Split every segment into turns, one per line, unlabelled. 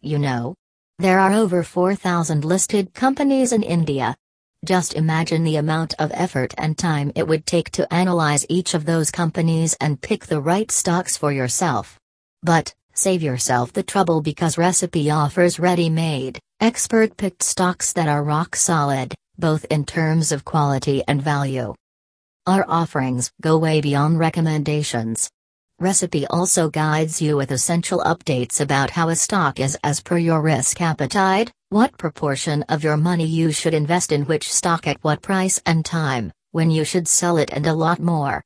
you know. There are over 4,000 listed companies in India. Just imagine the amount of effort and time it would take to analyze each of those companies and pick the right stocks for yourself. But, save yourself the trouble because Recipe offers ready made, expert picked stocks that are rock solid, both in terms of quality and value. Our offerings go way beyond recommendations. Recipe also guides you with essential updates about how a stock is as per your risk appetite, what proportion of your money you should invest in which stock at what price and time, when you should sell it, and a lot more.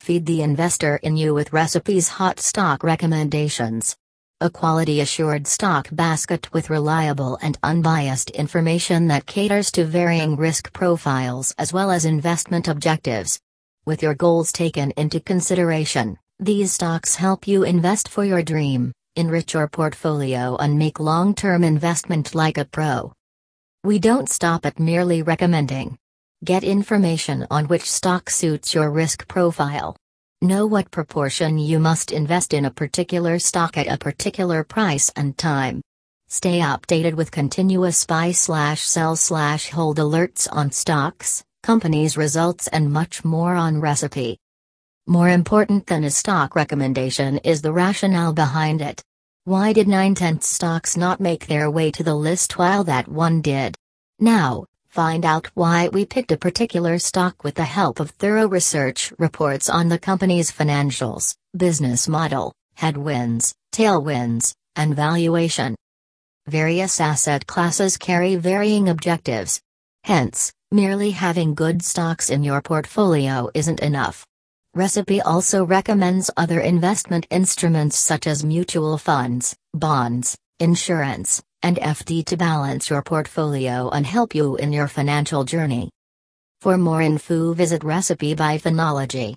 Feed the investor in you with Recipe's hot stock recommendations. A quality assured stock basket with reliable and unbiased information that caters to varying risk profiles as well as investment objectives. With your goals taken into consideration, these stocks help you invest for your dream, enrich your portfolio, and make long term investment like a pro. We don't stop at merely recommending. Get information on which stock suits your risk profile. Know what proportion you must invest in a particular stock at a particular price and time. Stay updated with continuous buy slash sell slash hold alerts on stocks, companies' results, and much more on Recipe. More important than a stock recommendation is the rationale behind it. Why did 9 tenths stocks not make their way to the list while that one did? Now, find out why we picked a particular stock with the help of thorough research reports on the company's financials, business model, headwinds, tailwinds, and valuation. Various asset classes carry varying objectives. Hence, merely having good stocks in your portfolio isn't enough. Recipe also recommends other investment instruments such as mutual funds, bonds, insurance, and FD to balance your portfolio and help you in your financial journey. For more info visit Recipe by Finology.